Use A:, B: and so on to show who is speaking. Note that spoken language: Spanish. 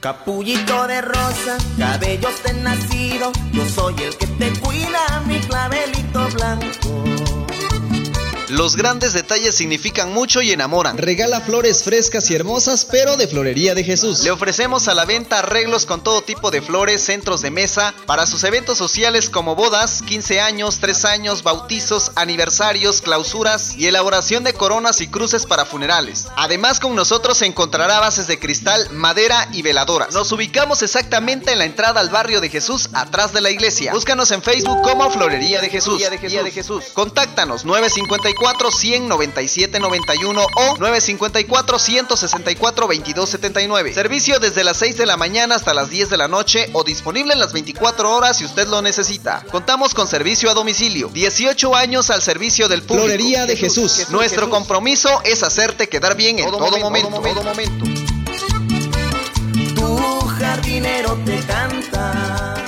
A: Capullito de rosa, cabellos de nacido, yo soy el que te cuida,
B: Los grandes detalles significan mucho y enamoran.
C: Regala flores frescas y hermosas, pero de Florería de Jesús.
B: Le ofrecemos a la venta arreglos con todo tipo de flores, centros de mesa, para sus eventos sociales como bodas, 15 años, 3 años, bautizos, aniversarios, clausuras y elaboración de coronas y cruces para funerales. Además, con nosotros se encontrará bases de cristal, madera y veladoras. Nos ubicamos exactamente en la entrada al barrio de Jesús, atrás de la iglesia. Búscanos en Facebook como Florería de Jesús. de Jesús. Contáctanos 954 197 91 o 954 164 2279. Servicio desde las 6 de la mañana hasta las 10 de la noche o disponible en las 24 horas si usted lo necesita. Contamos con servicio a domicilio. 18 años al servicio del público.
C: Florería de Jesús.
B: Nuestro compromiso es hacerte quedar bien en todo, momento, momento. Todo momento.
A: Tu jardinero te canta